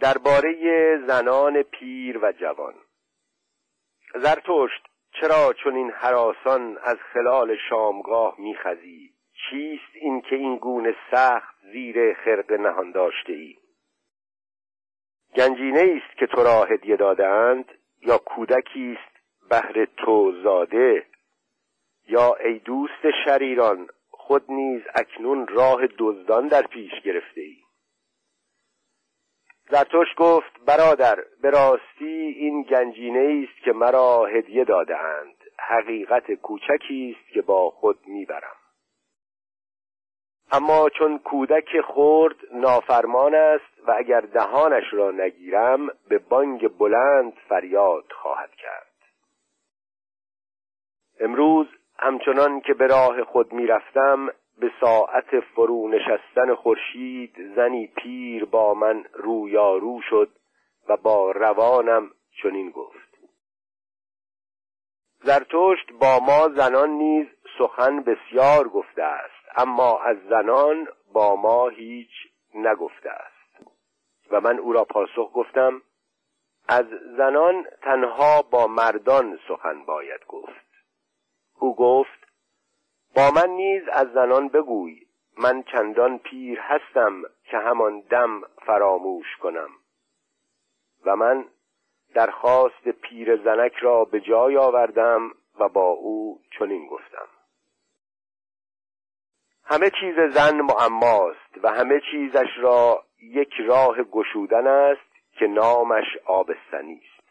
درباره زنان پیر و جوان. زرتشت چرا چون این حراسان از خلال شامگاه میخزی؟ چیست این که این گونه سخت زیر خرق نهان داشته ای گنجینه است که تو را هدیه دادند یا کودکی است بهر تو زاده؟ یا ای دوست شریران خود نیز اکنون راه دزدان در پیش گرفته ای زرتوش گفت برادر به راستی این گنجینه است که مرا هدیه دادهاند. حقیقت کوچکی است که با خود می‌برم. اما چون کودک خرد نافرمان است و اگر دهانش را نگیرم به بانگ بلند فریاد خواهد کرد. امروز همچنان که به راه خود می‌رفتم به ساعت فرو نشستن خورشید زنی پیر با من رویارو شد و با روانم چنین گفت. زرتشت با ما زنان نیز سخن بسیار گفته است اما از زنان با ما هیچ نگفته است. و من او را پاسخ گفتم از زنان تنها با مردان سخن باید گفت. او گفت با من نیز از زنان بگوی من چندان پیر هستم که همان دم فراموش کنم. و من درخواست پیر زنک را به جای آوردم و با او چنین گفتم. همه چیز زن معماست و همه چیزش را یک راه گشودن است که نامش آبستنی است.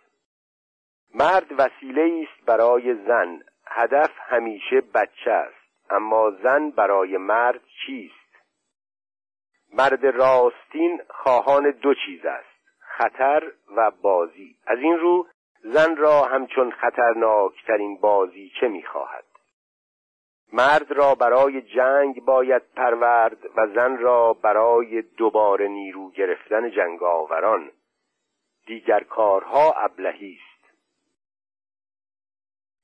مرد وسیله است برای زن هدف همیشه بچه است. اما زن برای مرد چیست؟ مرد راستین خواهان دو چیز است خطر و بازی. از این رو زن را همچون خطرناکترین بازی چه می‌خواهد؟ مرد را برای جنگ باید پرورد و زن را برای دوباره نیرو گرفتن جنگاوران. دیگر کارها ابلهی است.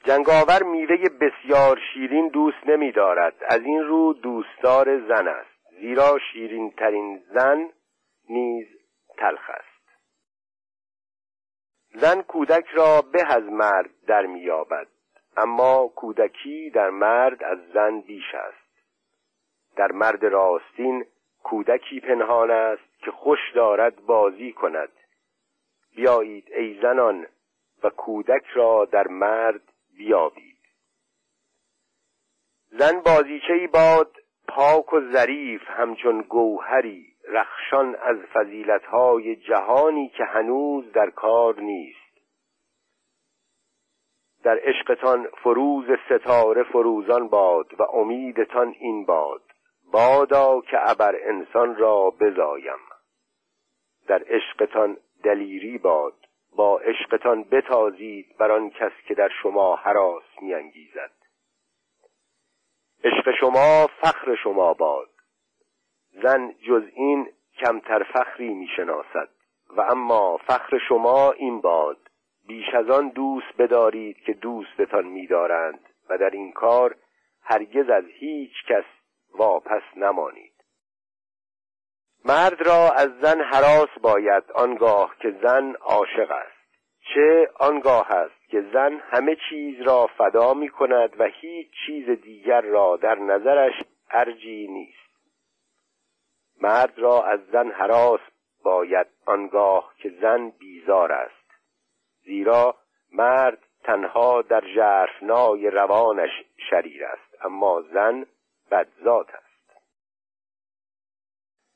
جنگاور میوه بسیار شیرین دوست نمی دارد از این رو دوستدار زن است. زیرا شیرین ترین زن نیز تلخ است. زن کودک را به از مرد در میابد اما کودکی در مرد از زن بیش است. در مرد راستین کودکی پنهان است که خوش دارد بازی کند. بیایید ای زنان و کودک را در مرد بیابید زن بازیچه ای باد پاک و ظریف همچون گوهری رخشان از فضیلتهای جهانی که هنوز در کار نیست. در عشقتان فروز ستاره فروزان باد و امیدتان این باد. بادا که ابر انسان را بزایم. در عشقتان دلیری باد. با عشقتان بتازید بر آن کس که در شما حراس میانگیزد. عشق شما فخر شما باد. زن جز این کمتر فخری می‌شناسد. و اما فخر شما این باد. بیش از آن دوست بدارید که دوستتان میدارند و در این کار هرگز از هیچ کس واپس نمانید. مرد را از زن حراس باید آنگاه که زن عاشق است. چه آنگاه است که زن همه چیز را فدا می کند و هیچ چیز دیگر را در نظرش ارجی نیست. مرد را از زن حراس باید آنگاه که زن بیزار است. زیرا مرد تنها در جرفنای روانش شریر است اما زن بدذات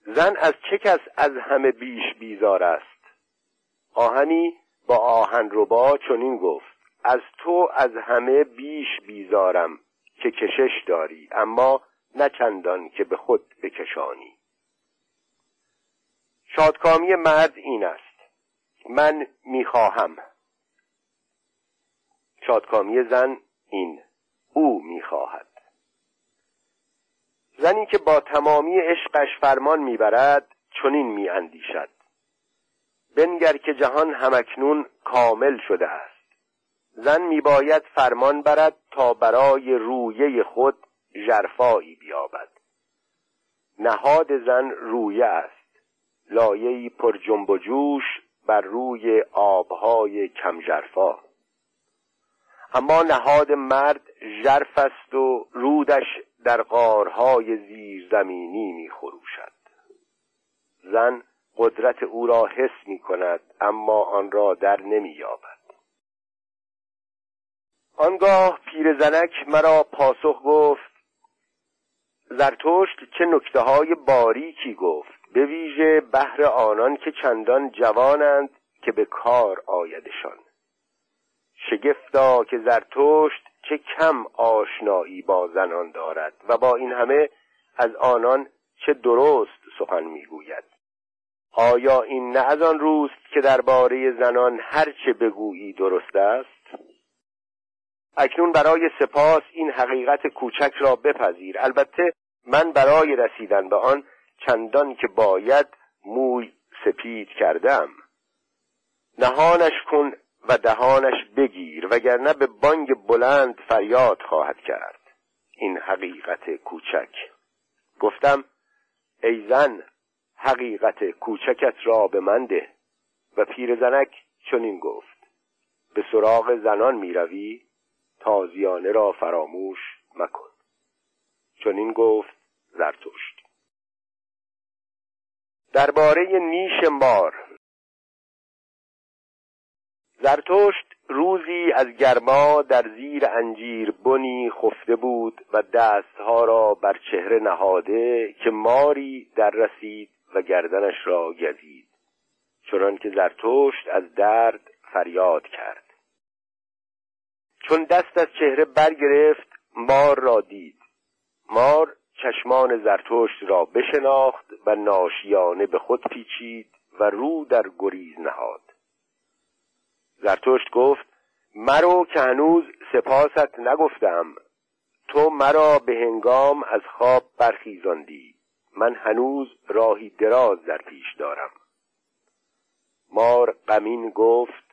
زن از چه کس از همه بیش بیزار است؟ آهنی با آهن ربا چنین گفت از تو از همه بیش بیزارم که کشش داری اما نه چندان که به خود بکشانی. شادکامی مرد این است من می‌خواهم. شادکامی زن این او می‌خواهد. زنی که با تمامی عشقش فرمان می‌برد چنین میاندیشد. بنگر که جهان همکنون کامل شده است. زن میباید فرمان برد تا برای رویه خود ژرفایی بیابد. نهاد زن رویه است. لایه‌ای پر جنب و جوش بر روی آبهای کمجرفا اما نهاد مرد ژرف است و رودش در غارهای زیرزمینی میخروشد. زن قدرت او را حس می کند اما آن را در نمی یابد آنگاه پیرزنک مرا پاسخ گفت زرتشت چه نکته های باریکی گفت به ویژه بهر آنان که چندان جوانند که به کار آیدشان. شگفتا که زرتشت چه کم آشنایی با زنان دارد و با این همه از آنان چه درست سخن می‌گوید. آیا این نه از آن روست که درباره زنان هرچه بگویی درست است؟ اکنون برای سپاس این حقیقت کوچک را بپذیر. البته من برای رسیدن به آن چندان که باید موی سپید کردم. نهانش کن و دهانش بگیر وگرنه به بانگ بلند فریاد خواهد کرد. این حقیقت کوچک. گفتم ای زن حقیقت کوچکت را به من ده. و پیرزنک چنین گفت. به سراغ زنان می‌روی تازیانه را فراموش مکن. چنین گفت زرتشت. درباره نیش مار زرتشت روزی از گرما در زیر انجیر بنی خفته بود و دستها را بر چهره نهاده که ماری در رسید و گردنش را گزید. چنان که زرتشت از درد فریاد کرد. چون دست از چهره برگرفت مار را دید. مار چشمان زرتشت را بشناخت و ناشیانه به خود پیچید و رو در گریز نهاد. زرتشت گفت مرو که هنوز سپاست نگفتم. تو مرا به هنگام از خواب برخیزاندی. من هنوز راهی دراز در پیش دارم. مار غمین گفت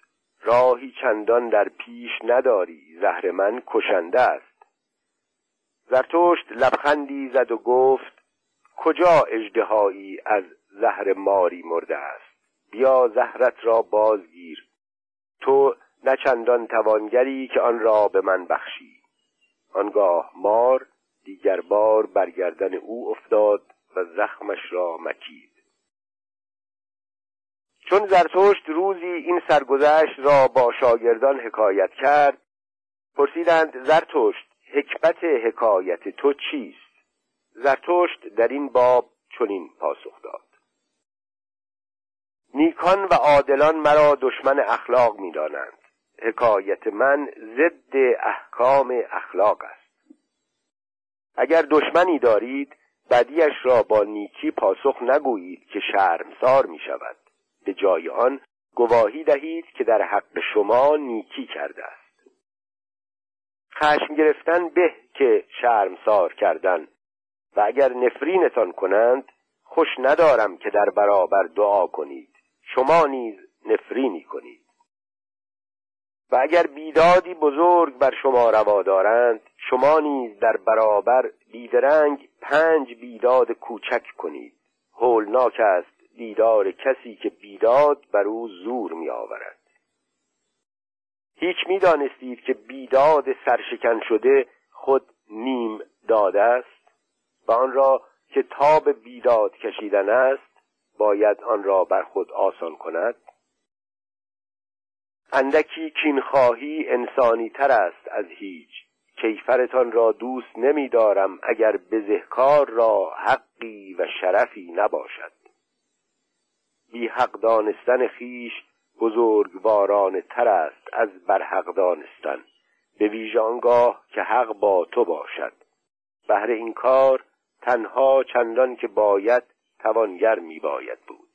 راهی چندان در پیش نداری. زهر من کشنده است. زرتشت لبخندی زد و گفت کجا اجدهایی از زهر ماری مرده است؟ بیا زهرت را بازگیر. تو نه چندان توانگری که آن را به من بخشی. آنگاه مار دیگر بار برگردن او افتاد و زخمش را مکید. چون زرتشت روزی این سرگذشت را با شاگردان حکایت کرد پرسیدند زرتشت حکمت حکایت تو چیست؟ زرتشت در این باب چنین پاسخ داد. نیکان و عادلان مرا دشمن اخلاق می‌دانند. حکایت من ضد احکام اخلاق است. اگر دشمنی دارید بدیش را با نیکی پاسخ نگویید که شرمسار می شود به جای آن گواهی دهید که در حق شما نیکی کرده است. خشم گرفتن به که شرمسار کردن. و اگر نفرینتان کنند خوش ندارم که در برابر دعا کنید. شما نیز نفرینی کنید و اگر بیدادی بزرگ بر شما روا دارند شما نیز در برابر بیدرنگ پنج بیداد کوچک کنید. هولناک است دیدار کسی که بیداد بر او زور می آورد هیچ می دانستید که بیداد سرشکن شده خود نیم داده است؟ و آن را که تاب بیداد کشیدن است باید آن را بر خود آسان کند؟ اندکی کینخواهی انسانی تر است از هیچ. کیفرتان را دوست نمی دارم اگر بزهکار را حقی و شرفی نباشد. بی حق دانستن خیش بزرگواران تر است از برحق دانستن. به ویژه آنگاه که حق با تو باشد. بهر این کار تنها چندان که باید توانگر می باید بود.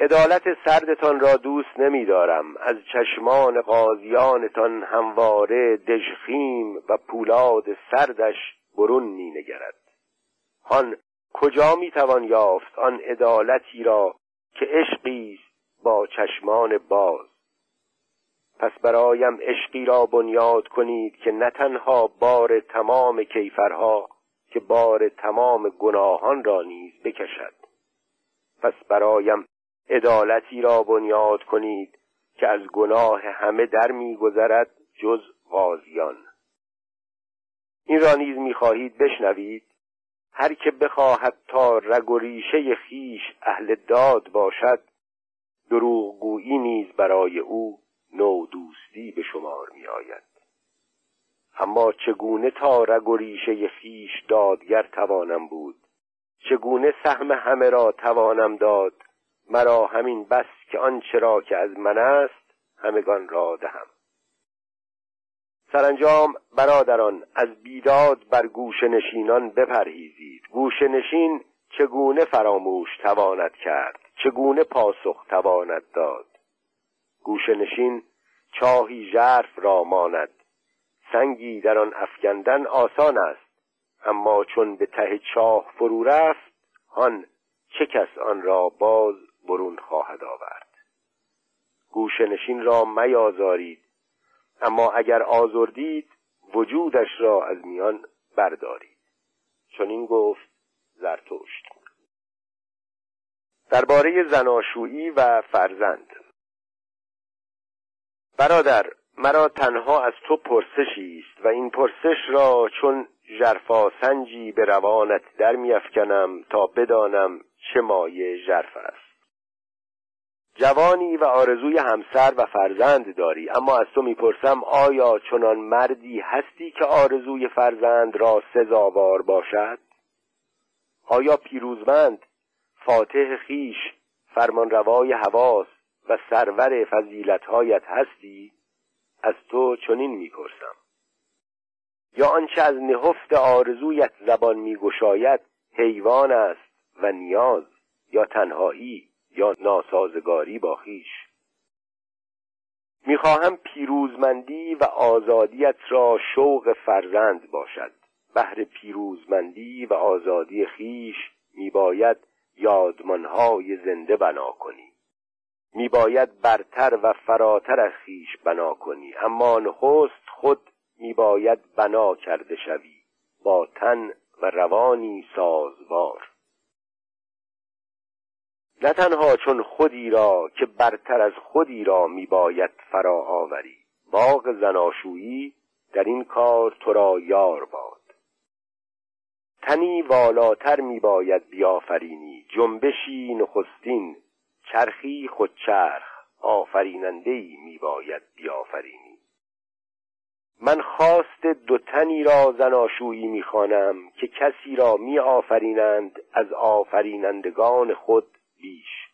عدالت سردتان را دوست نمی دارم از چشمان قاضیانتان همواره دژخیم و پولاد سردش برون می نگرد هان کجا می توان یافت آن عدالتی را که عشقی با چشمان باز؟ پس برایم عشقی را بنیاد کنید که نه تنها بار تمام کیفرها که بار تمام گناهان را نیز بکشد. پس برایم عدالتی را بنیاد کنید که از گناه همه در میگذرد جز غازیان. این را نیز می‌خواهید بشنوید. هر که بخواهد تا رگ و ریشه خیش اهل داد باشد دروغگویی نیز برای او نو دوستی به شمار می آید. اما چگونه تا رگ و ریشه خیش دادگر توانم بود؟ چگونه سهم همه را توانم داد؟ مرا همین بس که آنچه را که از من است همگان را دهم. سرانجام برادران از بیداد بر گوش نشینان بپرهیزید. گوش نشین چگونه فراموش تواند کرد؟ چگونه پاسخ تواند داد؟ گوش نشین چاهی ژرف را ماند. سنگی در آن افکندن آسان است. اما چون به ته چاه فرو رفت آن چه کس آن را باز برون خواهد آورد؟ گوش نشین را میازارید. اما اگر آزردید وجودش را از میان بردارید. چون این گفت زرتشت. درباره زناشویی و فرزند. برادر مرا تنها از تو پرسشی است و این پرسش را چون سنجی به روانت در میافکنم تا بدانم چه مایه ژرف است. جوانی و آرزوی همسر و فرزند داری اما از تو می‌پرسم آیا چنان مردی هستی که آرزوی فرزند را سزاوار باشد؟ آیا پیروزمند فاتح خیش فرمانروای حواس و سرور فضیلتهایت هستی؟ از تو چنین می‌پرسم. یا آنچه از نهفت آرزویت زبان میگشاید حیوان است و نیاز یا تنهایی یا ناسازگاری با خیش. می‌خواهم پیروزمندی و آزادیت را شوق فرزند باشد. بهر پیروزمندی و آزادی خیش میباید یادمانهای زنده بنا کنی. میباید برتر و فراتر از خیش بنا کنی. اما نخست خود میباید بنا کرده شوی. با تن و روانی سازوار. نه تنها چون خودی را که برتر از خودی را میباید فرا آوری. باغ زناشویی در این کار تو را یار باد. تنی والاتر میباید بیافرینی. جنبشی نخستین چرخی خود چرخ آفریننده ای میباید بیافرینی. من خواست دو تنی را زناشویی می‌خوانم که کسی را می آفرینند از آفرینندگان خود بیش.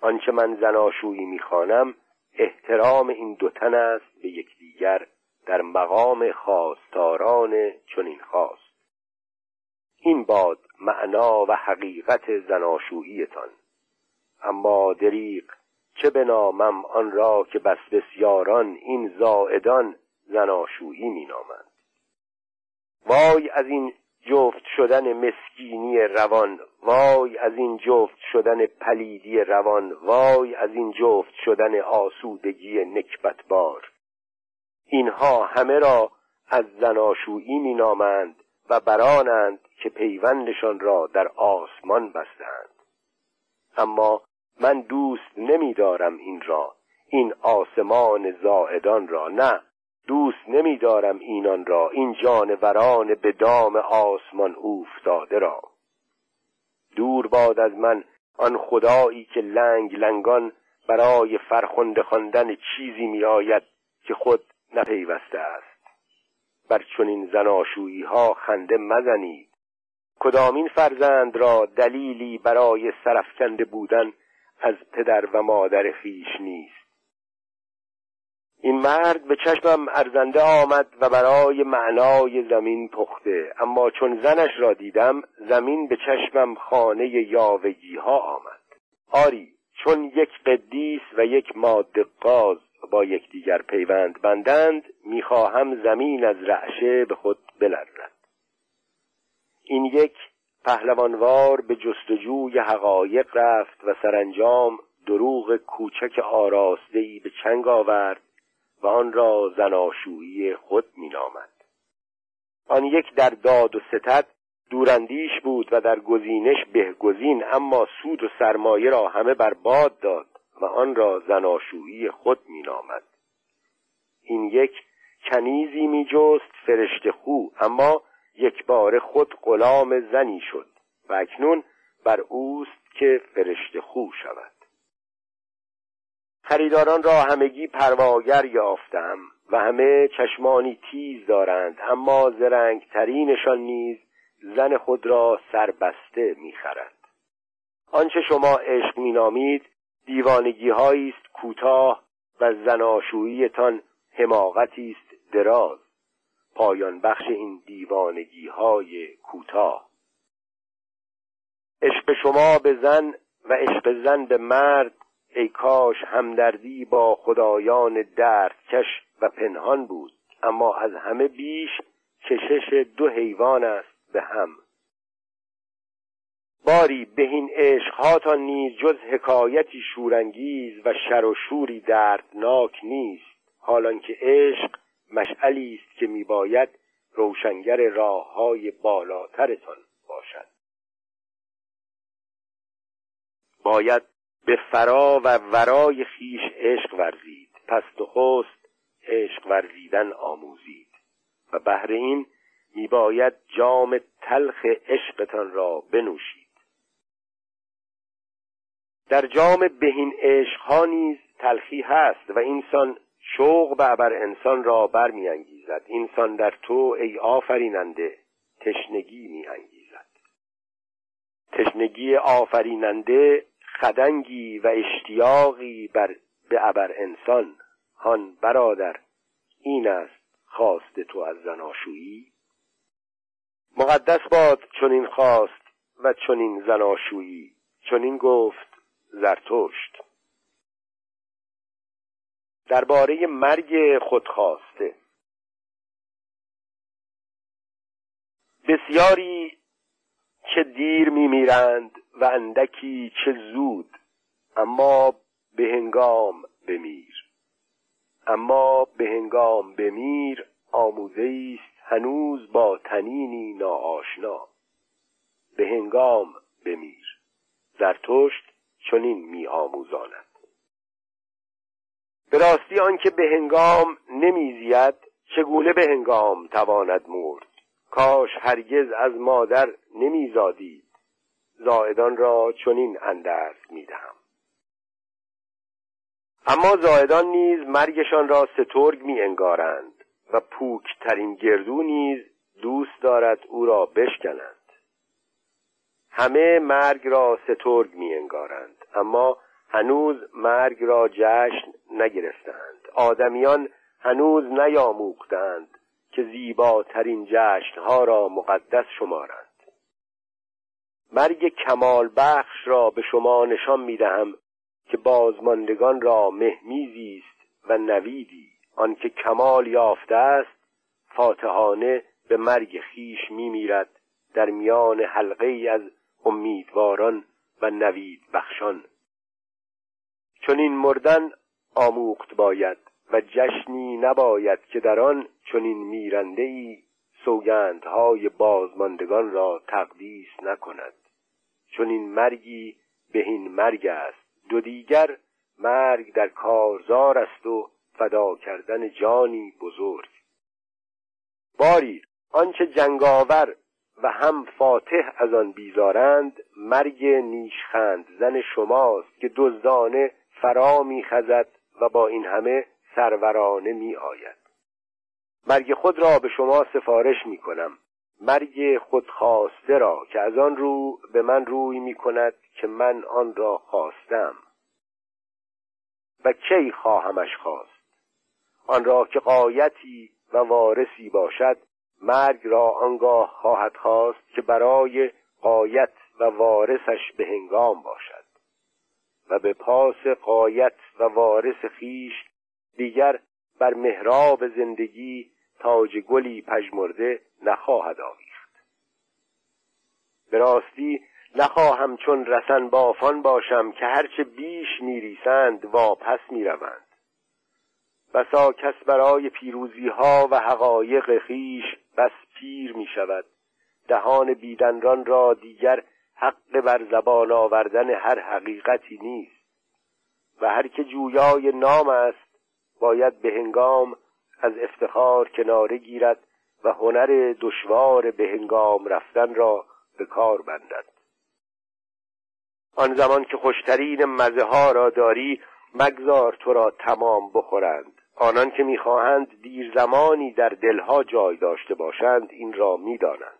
آنچه من زناشویی می‌خوانم احترام این دو تن است به یکدیگر در مقام خواستاران چنین خواست. این باد معنا و حقیقت زناشوییتان. اما دریق چه بنامم آن را که بس بسیاران این زائدان زناشویی مینامند. وای از این جفت شدن مسکینی روان وای از این جفت شدن پلیدی روان وای از این جفت شدن آسودگی نکبتبار. اینها همه را از زناشویی مینامند و برانند که پیوندشان را در آسمان بستند. اما من دوست نمیدارم این را این آسمان زائدان را نه. دوست نمیدارم اینان را این جانوران به دام آسمان اوفتاده را. دور باد از من آن خدایی که لنگ لنگان برای فرخنده خواندن چیزی می آید که خود نپیوسته است. بر چنین زناشویی ها خنده مزنید. کدامین فرزند را دلیلی برای سرفکنده بودن از پدر و مادر خیش نیست. این مرد به چشمم ارزنده آمد و برای معنای زمین پخته اما چون زنش را دیدم زمین به چشمم خانه یاوگی ها آمد. آری چون یک قدیس و یک ماده قاز با یکدیگر پیوند بندند می‌خواهم زمین از رعشه به خود بلرزد. این یک پهلوانوار به جستجوی حقایق رفت و سرانجام دروغ کوچک آراستهای به چنگ آورد و آن را زناشویی خود مینامد. آن یک در داد و ستد دوراندیش بود و در گزینش بهگزین اما سود و سرمایه را همه بر باد داد و آن را زناشویی خود مینامد. این یک کنیزی می جست فرشته خو اما یک بار خود غلام زنی شد و اکنون بر اوست که فرشته خو شود. خریداران را همگی پرواگر یافتم و همه چشمانی تیز دارند اما زرنگترینشان نیز زن خود را سربسته می‌خرد. آنچه شما عشق مینامید دیوانگی است کوتاه و زناشوییتان حماقتی است دراز. پایان بخش این دیوانگی های کوتاه. عشق شما به زن و عشق زن به مرد ای کاش همدردی با خدایان دردکش و پنهان بود اما از همه بیش کشش دو حیوان است به هم. باری بهین عشقهاتان نیز جز حکایتی شورانگیز و شر و شوری دردناک نیست. حالان که عشق مشعلی است که میباید روشنگر راه های بالاترتان باشد. باید به فرا و ورای خیش عشق ورزید پست و خست عشق ورزیدن آموزید. و بهر این میباید جام تلخ عشقتان را بنوشید. در جام بهین عشقها نیز تلخی هست و اینسان شوق به بر انسان را برمیانگیزد. اینسان در تو ای آفریننده تشنگی میانگیزد. تشنگی آفریننده خدنگی و اشتیاقی بر به ابر انسان. هان برادر این است خواست تو از زناشویی مقدس باد چنین خواست و چنین زناشویی چنین گفت زرتشت. درباره مرگ خودخواسته. بسیاری چه دیر میمیرند و اندکی چه زود اما به هنگام بمیر. اما به هنگام بمیر آموزه است هنوز با تنینی ناآشنا. به هنگام بمیر. زرتشت چنین می آموزاند به راستی آنکه به هنگام نمیزید چگونه به هنگام تواند مرد؟ کاش هرگز از مادر نمیزادید. زائدان را چنین اندرس می‌دهم. اما زائدان نیز مرگشان را سترگ می انگارند و پوکترین گردو نیز دوست دارد او را بشکنند. همه مرگ را سترگ می انگارند اما هنوز مرگ را جشن نگرفتند. آدمیان هنوز نیاموختند که زیباترین جشنها را مقدس شمارند. مرگ کمال بخش را به شما نشان می دهم که بازماندگان را مهمیزی است و نویدی. آنکه کمال یافته است فاتحانه به مرگ خیش می میرد در میان حلقه از امیدواران و نوید بخشان چون این مردن آموخت باید و جشنی نباید که در آن چنین میرنده ای سوگندهای بازماندگان را تقدیس نکند. چون این مرگی این مرگ است. دو دیگر مرگ در کارزار است و فدا کردن جانی بزرگ. باری آنچه جنگاور و هم فاتح از آن بیزارند مرگ نیشخند زن شماست که دزدانه فرا میخزد و با این همه سرورانه می آید مرگ خود را به شما سفارش می کنم مرگ خودخواسته را که از آن رو به من روی می کند که من آن را خواستم. و کی خواهمش خواست؟ آن را که قایتی و وارثی باشد مرگ را آنگاه خواهد خواست که برای قایت و وارثش به هنگام باشد. و به پاس قایت و وارث خیش دیگر بر محراب زندگی تاج گلی پژمرده نخواهد آویخت. به راستی نخواهم چون رسن بافان باشم که هرچه بیش میریسند واپس می‌روند. بسا کس برای پیروزی ها و حقایق خیش بس پیر می شود دهان بیدنران را دیگر حق بر زبان آوردن هر حقیقتی نیست و هر که جویای نام است باید به هنگام از افتخار کناره گیرد و هنر دشوار به هنگام رفتن را به کار بندد. آن زمان که خوشترین مزه ها را داری مگذار تو را تمام بخورند. آنان که می‌خواهند دیر زمانی در دلها جای داشته باشند این را می‌دانند.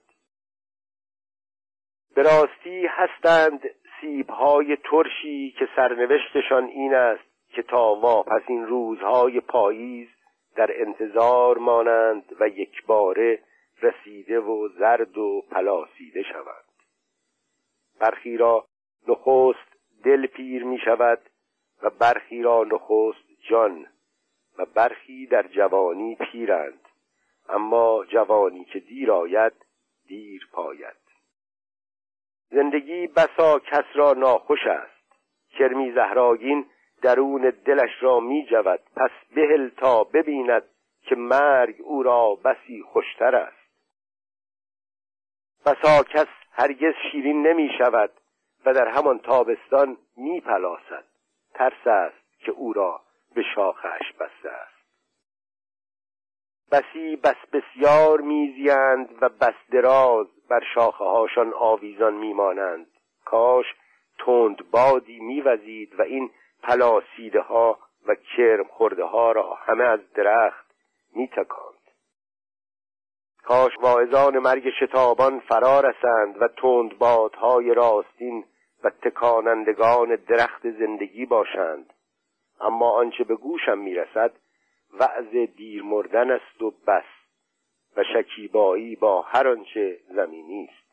به راستی هستند سیبهای ترشی که سرنوشتشان این است که تا واپسین روزهای پاییز در انتظار مانند و یک باره رسیده و زرد و پلاسیده شوند. برخی را نخست دل پیر می شود و برخی را نخست جان و برخی در جوانی پیرند. اما جوانی که دیر آید دیر پاید. زندگی بسا کس را ناخوش است. کرمی زهراگین درون دلش را می جود. پس بهل تا ببیند که مرگ او را بسی خوشتر است. بسا کس هرگز شیرین نمی شود و در همان تابستان می پلاسد. ترس است که او را به شاخش بسته است. بسی بس بسیار میزیند و بس دراز بر شاخه هاشان آویزان میمانند. کاش تند بادی میوزید و این پلاسیده ها و کرم خورده ها را همه از درخت میتکاند کاش واعظان مرگ شتابان فرا رسند و تند بادهای راستین و تکانندگان درخت زندگی باشند. اما آنچه به گوشم می‌رسد وعظ دیر مردن است و بس. و شکیبایی با هر آنچه زمینی است.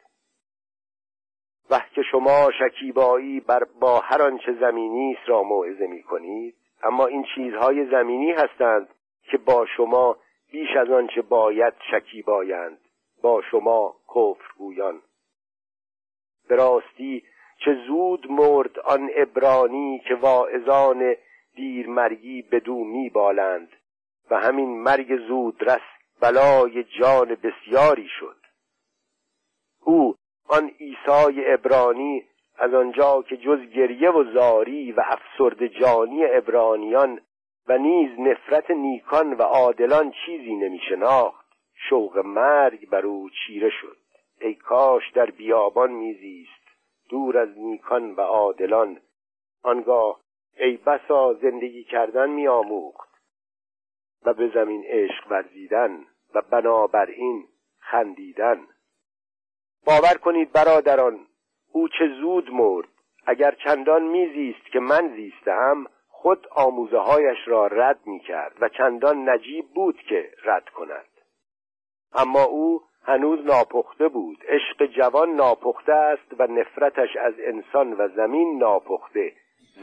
و که شما شکیبایی بر با هر آنچه زمینی است را موعظه می کنید. اما این چیزهای زمینی هستند که با شما بیش از آنچه باید شکیبایند. با شما کفر گویان به راستی چه زود مرد آن ابرانی که واعظان دیرمرگی بدو میبالند و همین مرگ زودرس بلای جان بسیاری شد. او آن عیسی ابرانی از آنجا که جز گریه و زاری و افسرد جانی ابرانیان و نیز نفرت نیکان و عادلان چیزی نمی شناخت. شوق مرگ بر او چیره شد. ای کاش در بیابان میزیست دور از نیکان و عادلان. آنگاه ای بسا زندگی کردن میآموخت و به زمین عشق ورزیدن. و بنابراین خندیدن. باور کنید برادران او چه زود مرد. اگر چندان میزیست که من زیستم خود آموزه هایش را رد می کرد و چندان نجیب بود که رد کند. اما او هنوز ناپخته بود. عشق جوان ناپخته است و نفرتش از انسان و زمین ناپخته.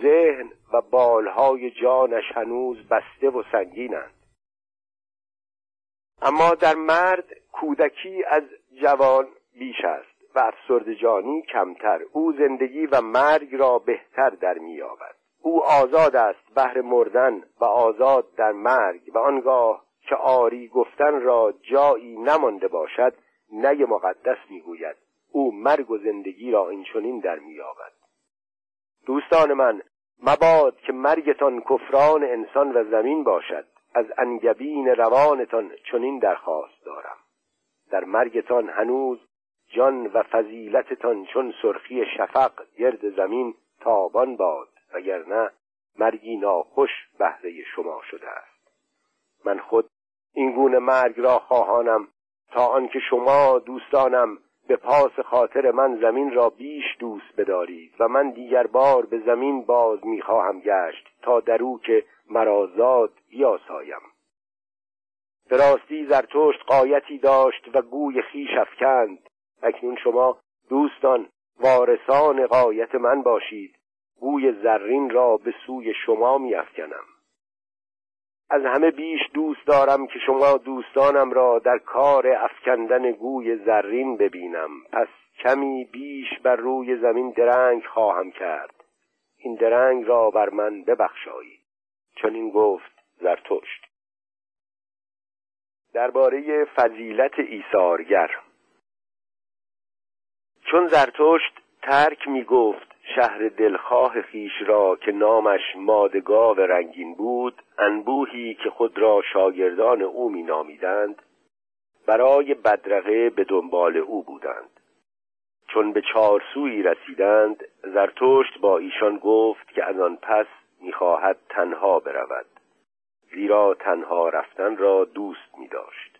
ذهن و بالهای جانش هنوز بسته و سنگینند. اما در مرد کودکی از جوان بیش است و افسرد جانی کمتر. او زندگی و مرگ را بهتر در مییابد او آزاد است بهر مردن و آزاد در مرگ و آنگاه که آری گفتن را جایی نمانده باشد نی مقدس می‌گوید او مرگ و زندگی را اینچنین در مییابد دوستان من مباد که مرگتان کفران انسان و زمین باشد. از انگبین روانتان چنین درخواست دارم. در مرگتان هنوز جان و فضیلتتان چون سرخی شفق گرد زمین تابان باد وگرنه مرگی ناخوش بهره شما شده است. من خود این گونه مرگ را خواهانم تا آنکه شما دوستانم به پاس خاطر من زمین را بیش دوست بدارید و من دیگر بار به زمین باز می‌خواهم گشت تا در او که مرازاد بیاسایم. به راستی زرتشت قایتی داشت و گوی خیش افکند. اکنون شما دوستان وارثان قایت من باشید. گوی زرین را به سوی شما میافکنم. از همه بیش دوست دارم که شما دوستانم را در کار افکندن گوی زرین ببینم. پس کمی بیش بر روی زمین درنگ خواهم کرد. این درنگ را بر من ببخشایی. چون این گفت زرتشت. درباره فضیلت ایثارگر. چون زرتشت ترک می گفت شهر دلخواه خیش را که نامش مادگاو رنگین بود انبوهی که خود را شاگردان او می نامیدند برای بدرقه به دنبال او بودند. چون به چارسویی رسیدند زرتشت با ایشان گفت که از آن پس می‌خواهد تنها برود زیرا تنها رفتن را دوست می داشت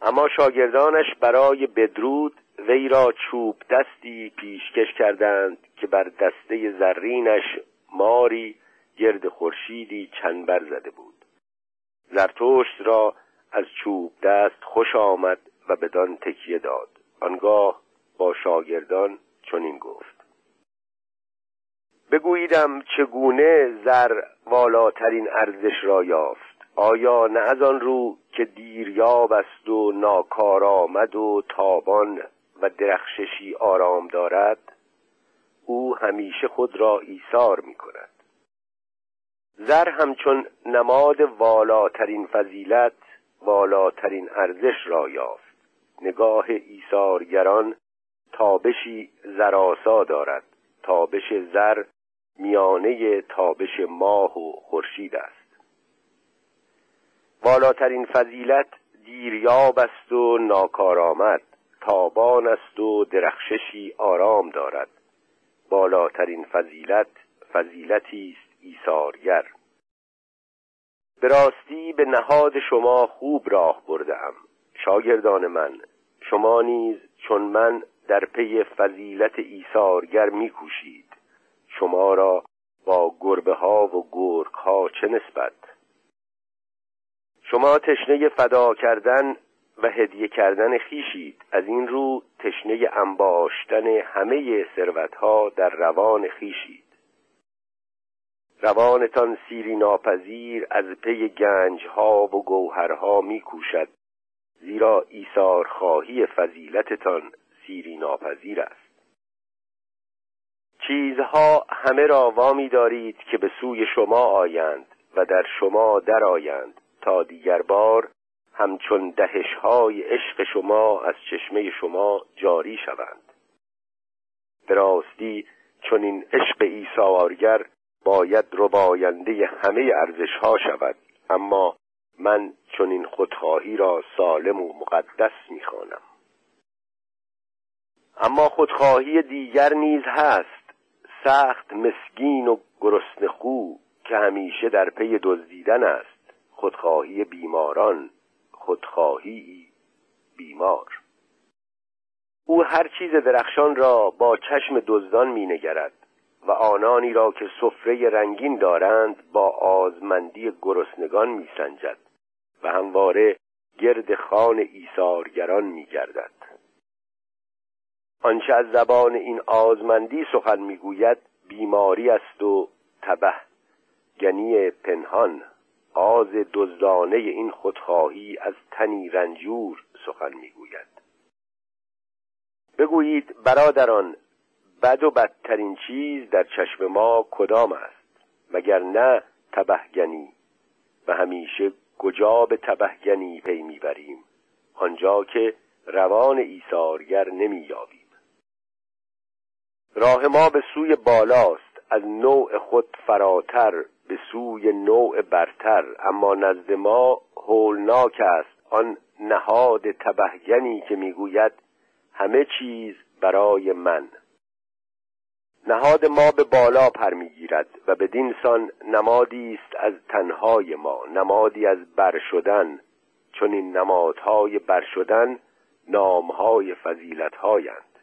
اما شاگردانش برای بدرود وی را چوب دستی پیشکش کردند که بر دسته زرینش ماری گرد خورشیدی چنبر زده بود. زرتشت را از چوب دست خوش آمد و بدان تکیه داد. آنگاه با شاگردان چنین گفت. بگوییدم چگونه زر والاترین ارزش را یافت؟ آیا نه از آن رو که دیریاب است و ناکار آمد و تابان و درخششی آرام دارد او همیشه خود را ایثار می کند زر همچون نماد والاترین فضیلت والاترین ارزش را یافت. نگاه ایثارگران تابشی زراسا دارد. تابش زر میانه تابش ماه و خورشید است. بالاترین فضیلت دیریاب است و ناکارآمد. تابان است و درخششی آرام دارد. بالاترین فضیلت فضیلتی است ایثارگر. به راستی به نهاد شما خوب راه بردم شاگردان من شما نیز چون من در پی فضیلت ایثارگر میکوشید. شما را با گربه ها و گرگ ها چه نسبت؟ شما تشنه فدا کردن و هدیه کردن خیشید از این رو تشنه انباشتن همه ثروتها در روان خیشید روانتان سیری ناپذیر از پی گنجها و گوهرها میکوشد. زیرا ایثار خواهی فضیلتتان سیری ناپذیر است. چیزها همه را وامی دارید که به سوی شما آیند و در شما درآیند تا دیگر بار همچون دهش های عشق شما از چشمه شما جاری شوند. به راستی چون این عشق ایثارگر باید رباینده همه ارزش ها شود اما من چون این خودخواهی را سالم و مقدس می‌خوانم. اما خودخواهی دیگر نیز هست سخت مسکین و گرسنه خو که همیشه در پی دزدیدن است. خودخواهی بیماران خودخواهی بیمار. او هر چیز درخشان را با چشم دزدان مینگرد و آنانی را که سفره رنگین دارند با آزمندی گرسنگان میسنجد و همواره گرد خان ایثارگران میگردد. آنچه از زبان این آزمندی سخن می‌گوید بیماری است و تبه گنی پنهان. آز دزدانه این خودخواهی از تنی رنجور سخن می‌گوید. بگویید برادران بد و بدترین چیز در چشم ما کدام است؟ مگر نه تبهگنی؟ و همیشه کجا به تبهگنی پی می‌بریم؟ آنجا که روان ایثارگر نمییابیم. راه ما به سوی بالاست از نوع خود فراتر به سوی نوع برتر اما نزد ما هولناک است. آن نهاد تبهگنی که می‌گوید همه چیز برای من. نهاد ما به بالا پر می‌گیرد و بدین سان نمادی است از تنهای ما نمادی از بر شدن. چون این نمادهای بر شدن نامهای فضیلتهایند.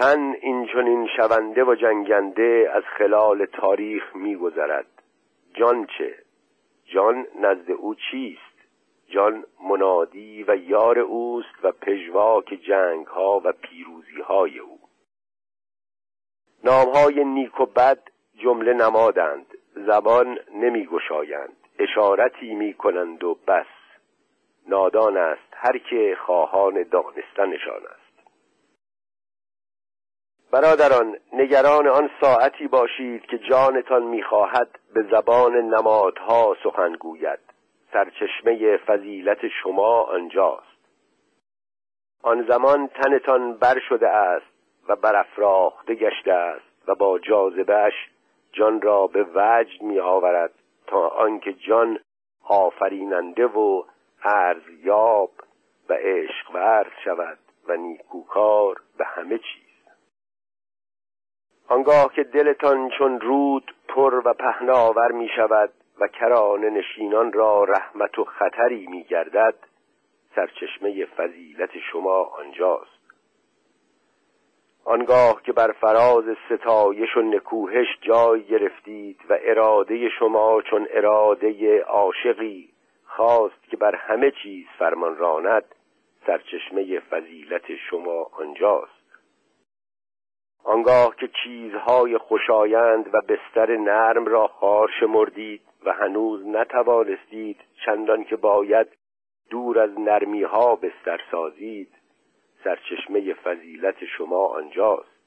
تن این چنین شونده و جنگنده از خلال تاریخ میگذرد. جان چه؟ جان نزد او چیست؟ جان منادی و یار اوست و پژواک جنگ ها و پیروزی های او. نامهای نیک و بد جمله نمادند زبان نمیگشایند اشارتی می‌کنند و بس. نادان است هر که خواهان دانستنشان است. برادران نگران آن ساعتی باشید که جانتان می‌خواهد به زبان نمادها سخن گوید. سرچشمه فضیلت شما آنجاست. آن زمان تنتان بر شده است و برافراخته گشته است و با جاذبهش جان را به وجد می آورد تا آنکه جان آفریننده و ارزیاب و عشق ورز شود و نیکوکار به همه چیز. آنگاه که دلتان چون رود پر و پهناور می شود و کران نشینان را رحمت و خطری می گردد سرچشمه فضیلت شما آنجاست. آنگاه که بر فراز ستایش و نکوهش جای گرفتید و اراده شما چون اراده عاشقی خواست که بر همه چیز فرمان راند سرچشمه فضیلت شما آنجاست. آنگاه که چیزهای خوشایند و بستر نرم را خار شمردید و هنوز نتوانستید چندان که باید دور از نرمی ها بستر سازید سرچشمه فضیلت شما آنجاست.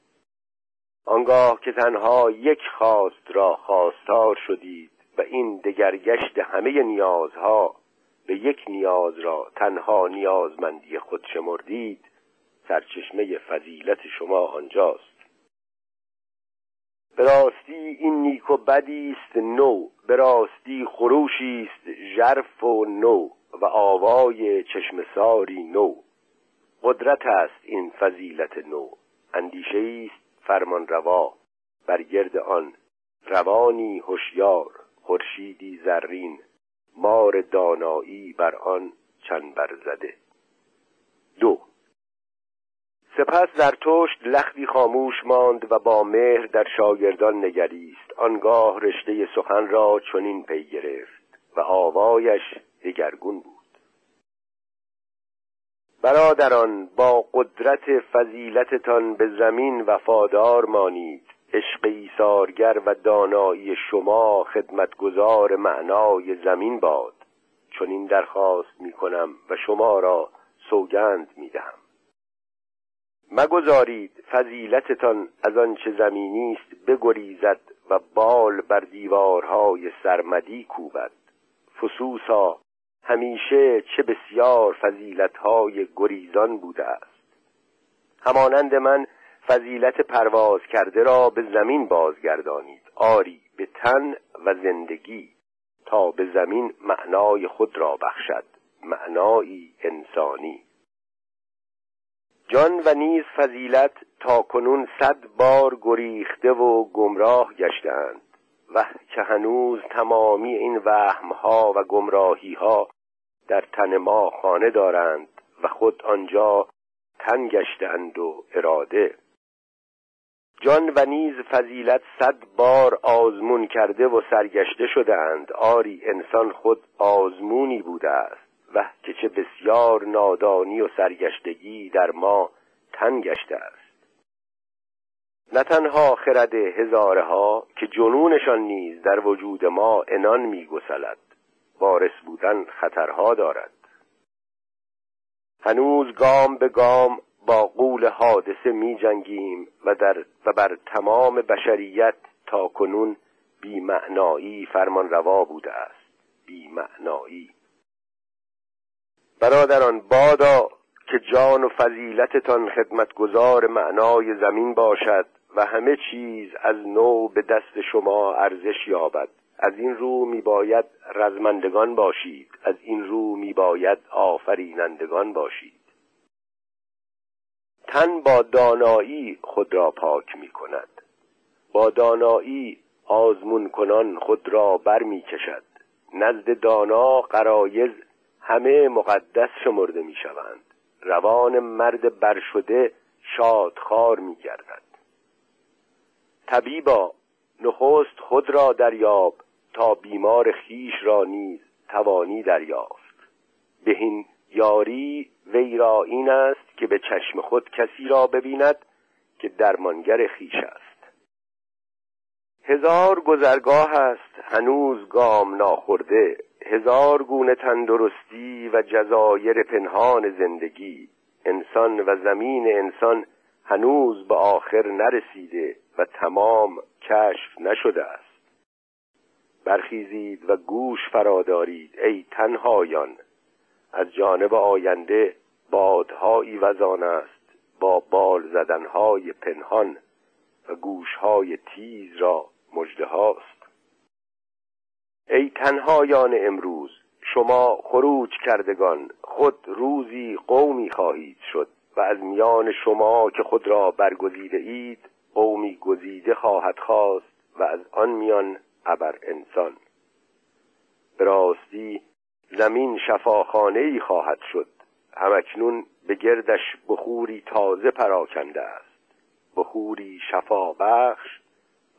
آنگاه که تنها یک خواست را خواستار شدید و این دگرگشت همه نیازها به یک نیاز را تنها نیازمندی خود شمردید سرچشمه فضیلت شما آنجاست. به راستی این نیک و بدی است نو به راستی خروشی است ژرف و نو و آوای چشم ساری نو. قدرت است این فضیلت نو. اندیشه است فرمان روا بر گرد آن. روانی هوشیار خورشیدی زرین. مار دانایی بر آن چنبر زده. دو سپس در تشت لختی خاموش ماند و با مهر در شاگردان نگریست. آنگاه رشته سخن را چنین پی گرفت و آوایش دگرگون بود. برادران با قدرت فضیلتتان به زمین وفادار مانید. عشق ایثارگر و دانایی شما خدمتگزار معنای زمین باد. چون این درخواست می کنم و شما را سوگند می دهم. مگذارید فضیلتتان از آنچه زمینی است بگریزد و بال بر دیوارهای سرمدی کوبد. فسوسا همیشه چه بسیار فضیلتهای گریزان بوده است. همانند من فضیلت پرواز کرده را به زمین بازگردانید. آری به تن و زندگی تا به زمین معنای خود را بخشد. معنایی انسانی. جان و نیز فضیلت تا کنون صد بار گریخته و گمراه گشتند و که هنوز تمامی این وهمها و گمراهیها در تن ما خانه دارند و خود آنجا تن گشتند و اراده. جان و نیز فضیلت صد بار آزمون کرده و سرگشته شدهاند. آری انسان خود آزمونی بوده است. و که چه بسیار نادانی و سرگشتگی در ما تن گشته است. نه تنها خرد هزاره ها که جنونشان نیز در وجود ما انان میگسلد وارث بودن خطرها دارد. هنوز گام به گام با قول حادثه می جنگیم و, در و بر تمام بشریت تا کنون بیمعنایی فرمان روا بوده است. بیمعنایی. برادران بادا که جان و فضیلتتان خدمتگزار معنای زمین باشد و همه چیز از نو به دست شما ارزش یابد. از این رو میباید رزمندگان باشید. از این رو میباید آفرینندگان باشید. تن با دانایی خود را پاک می کند با دانایی آزمون کنان خود را بر می کشد نزد دانا قرایز همه مقدس شمرده می شوند روان مرد برشده شادخار می گردد طبیبا نخست خود را دریاب تا بیمار خیش را نیز توانی دریافت. بهین یاری وی را این است که به چشم خود کسی را ببیند که درمانگر خیش است. هزار گذرگاه است هنوز گام ناخورده. هزار گونه تندرستی و جزایر پنهان زندگی. انسان و زمین انسان هنوز به آخر نرسیده و تمام کشف نشده است. برخیزید و گوش فرادارید ای تنهایان. از جانب آینده بادهایی وزان است با بال زدنهای پنهان و گوشهای تیز را مجده هاست. ای تنهایان امروز شما خروج کردگان خود روزی قومی خواهید شد و از میان شما که خود را برگزیده اید قومی گزیده خواهد خواست و از آن میان ابر انسان. به راستی زمین شفاخانه ای خواهد شد. همکنون به گردش بخوری تازه پراکنده است. بخوری شفا بخش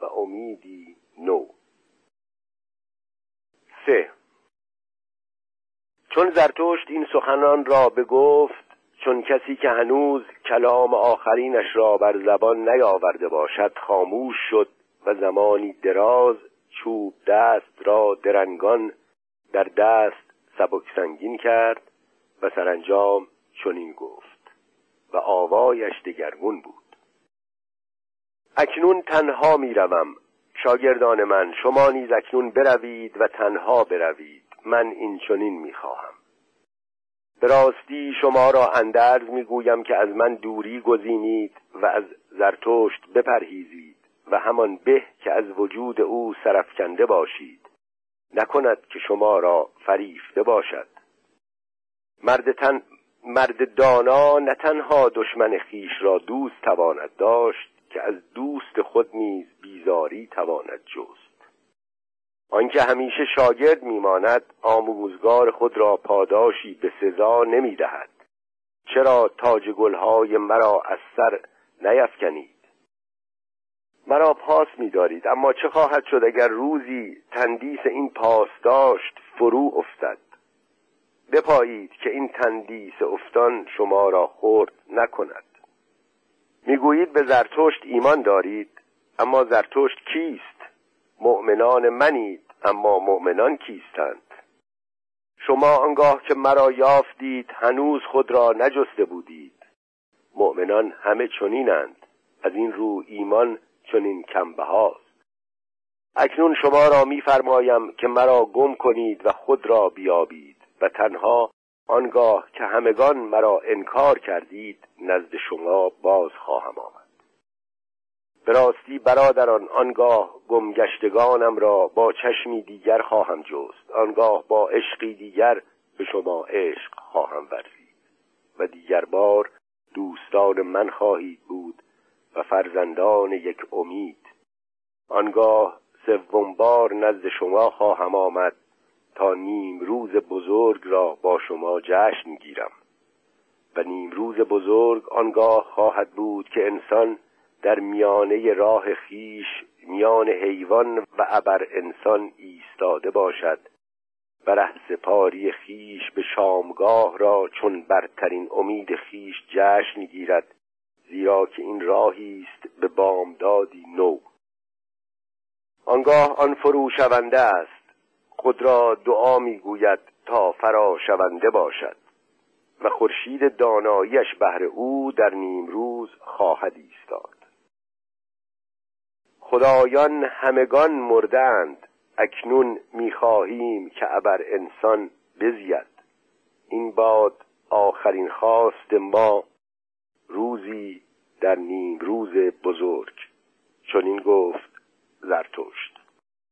و امیدی نو. سه. چون زرتشت این سخنان را بگفت چون کسی که هنوز کلام آخرینش را بر زبان نیاورده باشد خاموش شد و زمانی دراز چوب دست را درنگان در دست سبک سنگین کرد و سرانجام چنین گفت و آوایش دگرگون بود. اکنون تنها می‌روم. شاگردان من شما نیز اکنون بروید و تنها بروید. من این چنین می‌خواهم. به راستی شما را اندرز می‌گویم که از من دوری گزینید و از زرتشت بپرهیزید و همان به که از وجود او سرفکنده باشید. نکند که شما را فریفته باشد. مرد, تن مرد دانا نه تنها دشمن خیش را دوست تواند داشت که از دوست خود نیز بیزاری تواند جست. آنکه همیشه شاگرد میماند آموزگار خود را پاداشی به سزا نمی‌دهد. چرا تاج گلهای مرا از سر نیفکنید؟ مرا پاس میدارید اما چه خواهد شد اگر روزی تندیس این پاس داشت فرو افتد؟ بپایید که این تندیس افتان شما را خورد نکند. می‌گویید به زرتشت ایمان دارید اما زرتشت کیست؟ مؤمنان منید اما مؤمنان کیستند؟ شما آنگاه که مرا یافتید هنوز خود را نجسته بودید. مؤمنان همه چنینند از این رو ایمان چنین کمبه هاست اکنون شما را میفرمایم که مرا گم کنید و خود را بیابید و تنها آنگاه که همگان مرا انکار کردید نزد شما باز خواهم آمد. به راستی برادران آنگاه گمگشتگانم را با چشمی دیگر خواهم جست. آنگاه با عشقی دیگر به شما عشق خواهم ورزید. و دیگر بار دوستان من خواهید بود و فرزندان یک امید. آنگاه سوم بار نزد شما خواهم آمد تا نیم روز بزرگ را با شما جشن گیرم. و نیم روز بزرگ آنگاه خواهد بود که انسان در میانه راه خیش میان حیوان و ابر انسان ایستاده باشد و ره سپاری خیش به شامگاه را چون برترین امید خیش جشن گیرد زیرا که این راهی است به بامدادی نو. آنگاه آن فرو شونده است. خود را دعا می‌گوید تا فرا شونده باشد و خورشید داناییش بهر او در نیمروز خواهد ایستاد. خدایان همگان مردند اکنون می‌خواهیم که ابر انسان بزید. این باد آخرین خواست ما روزی در نیم روز بزرگ. چون این گفت زرتشت.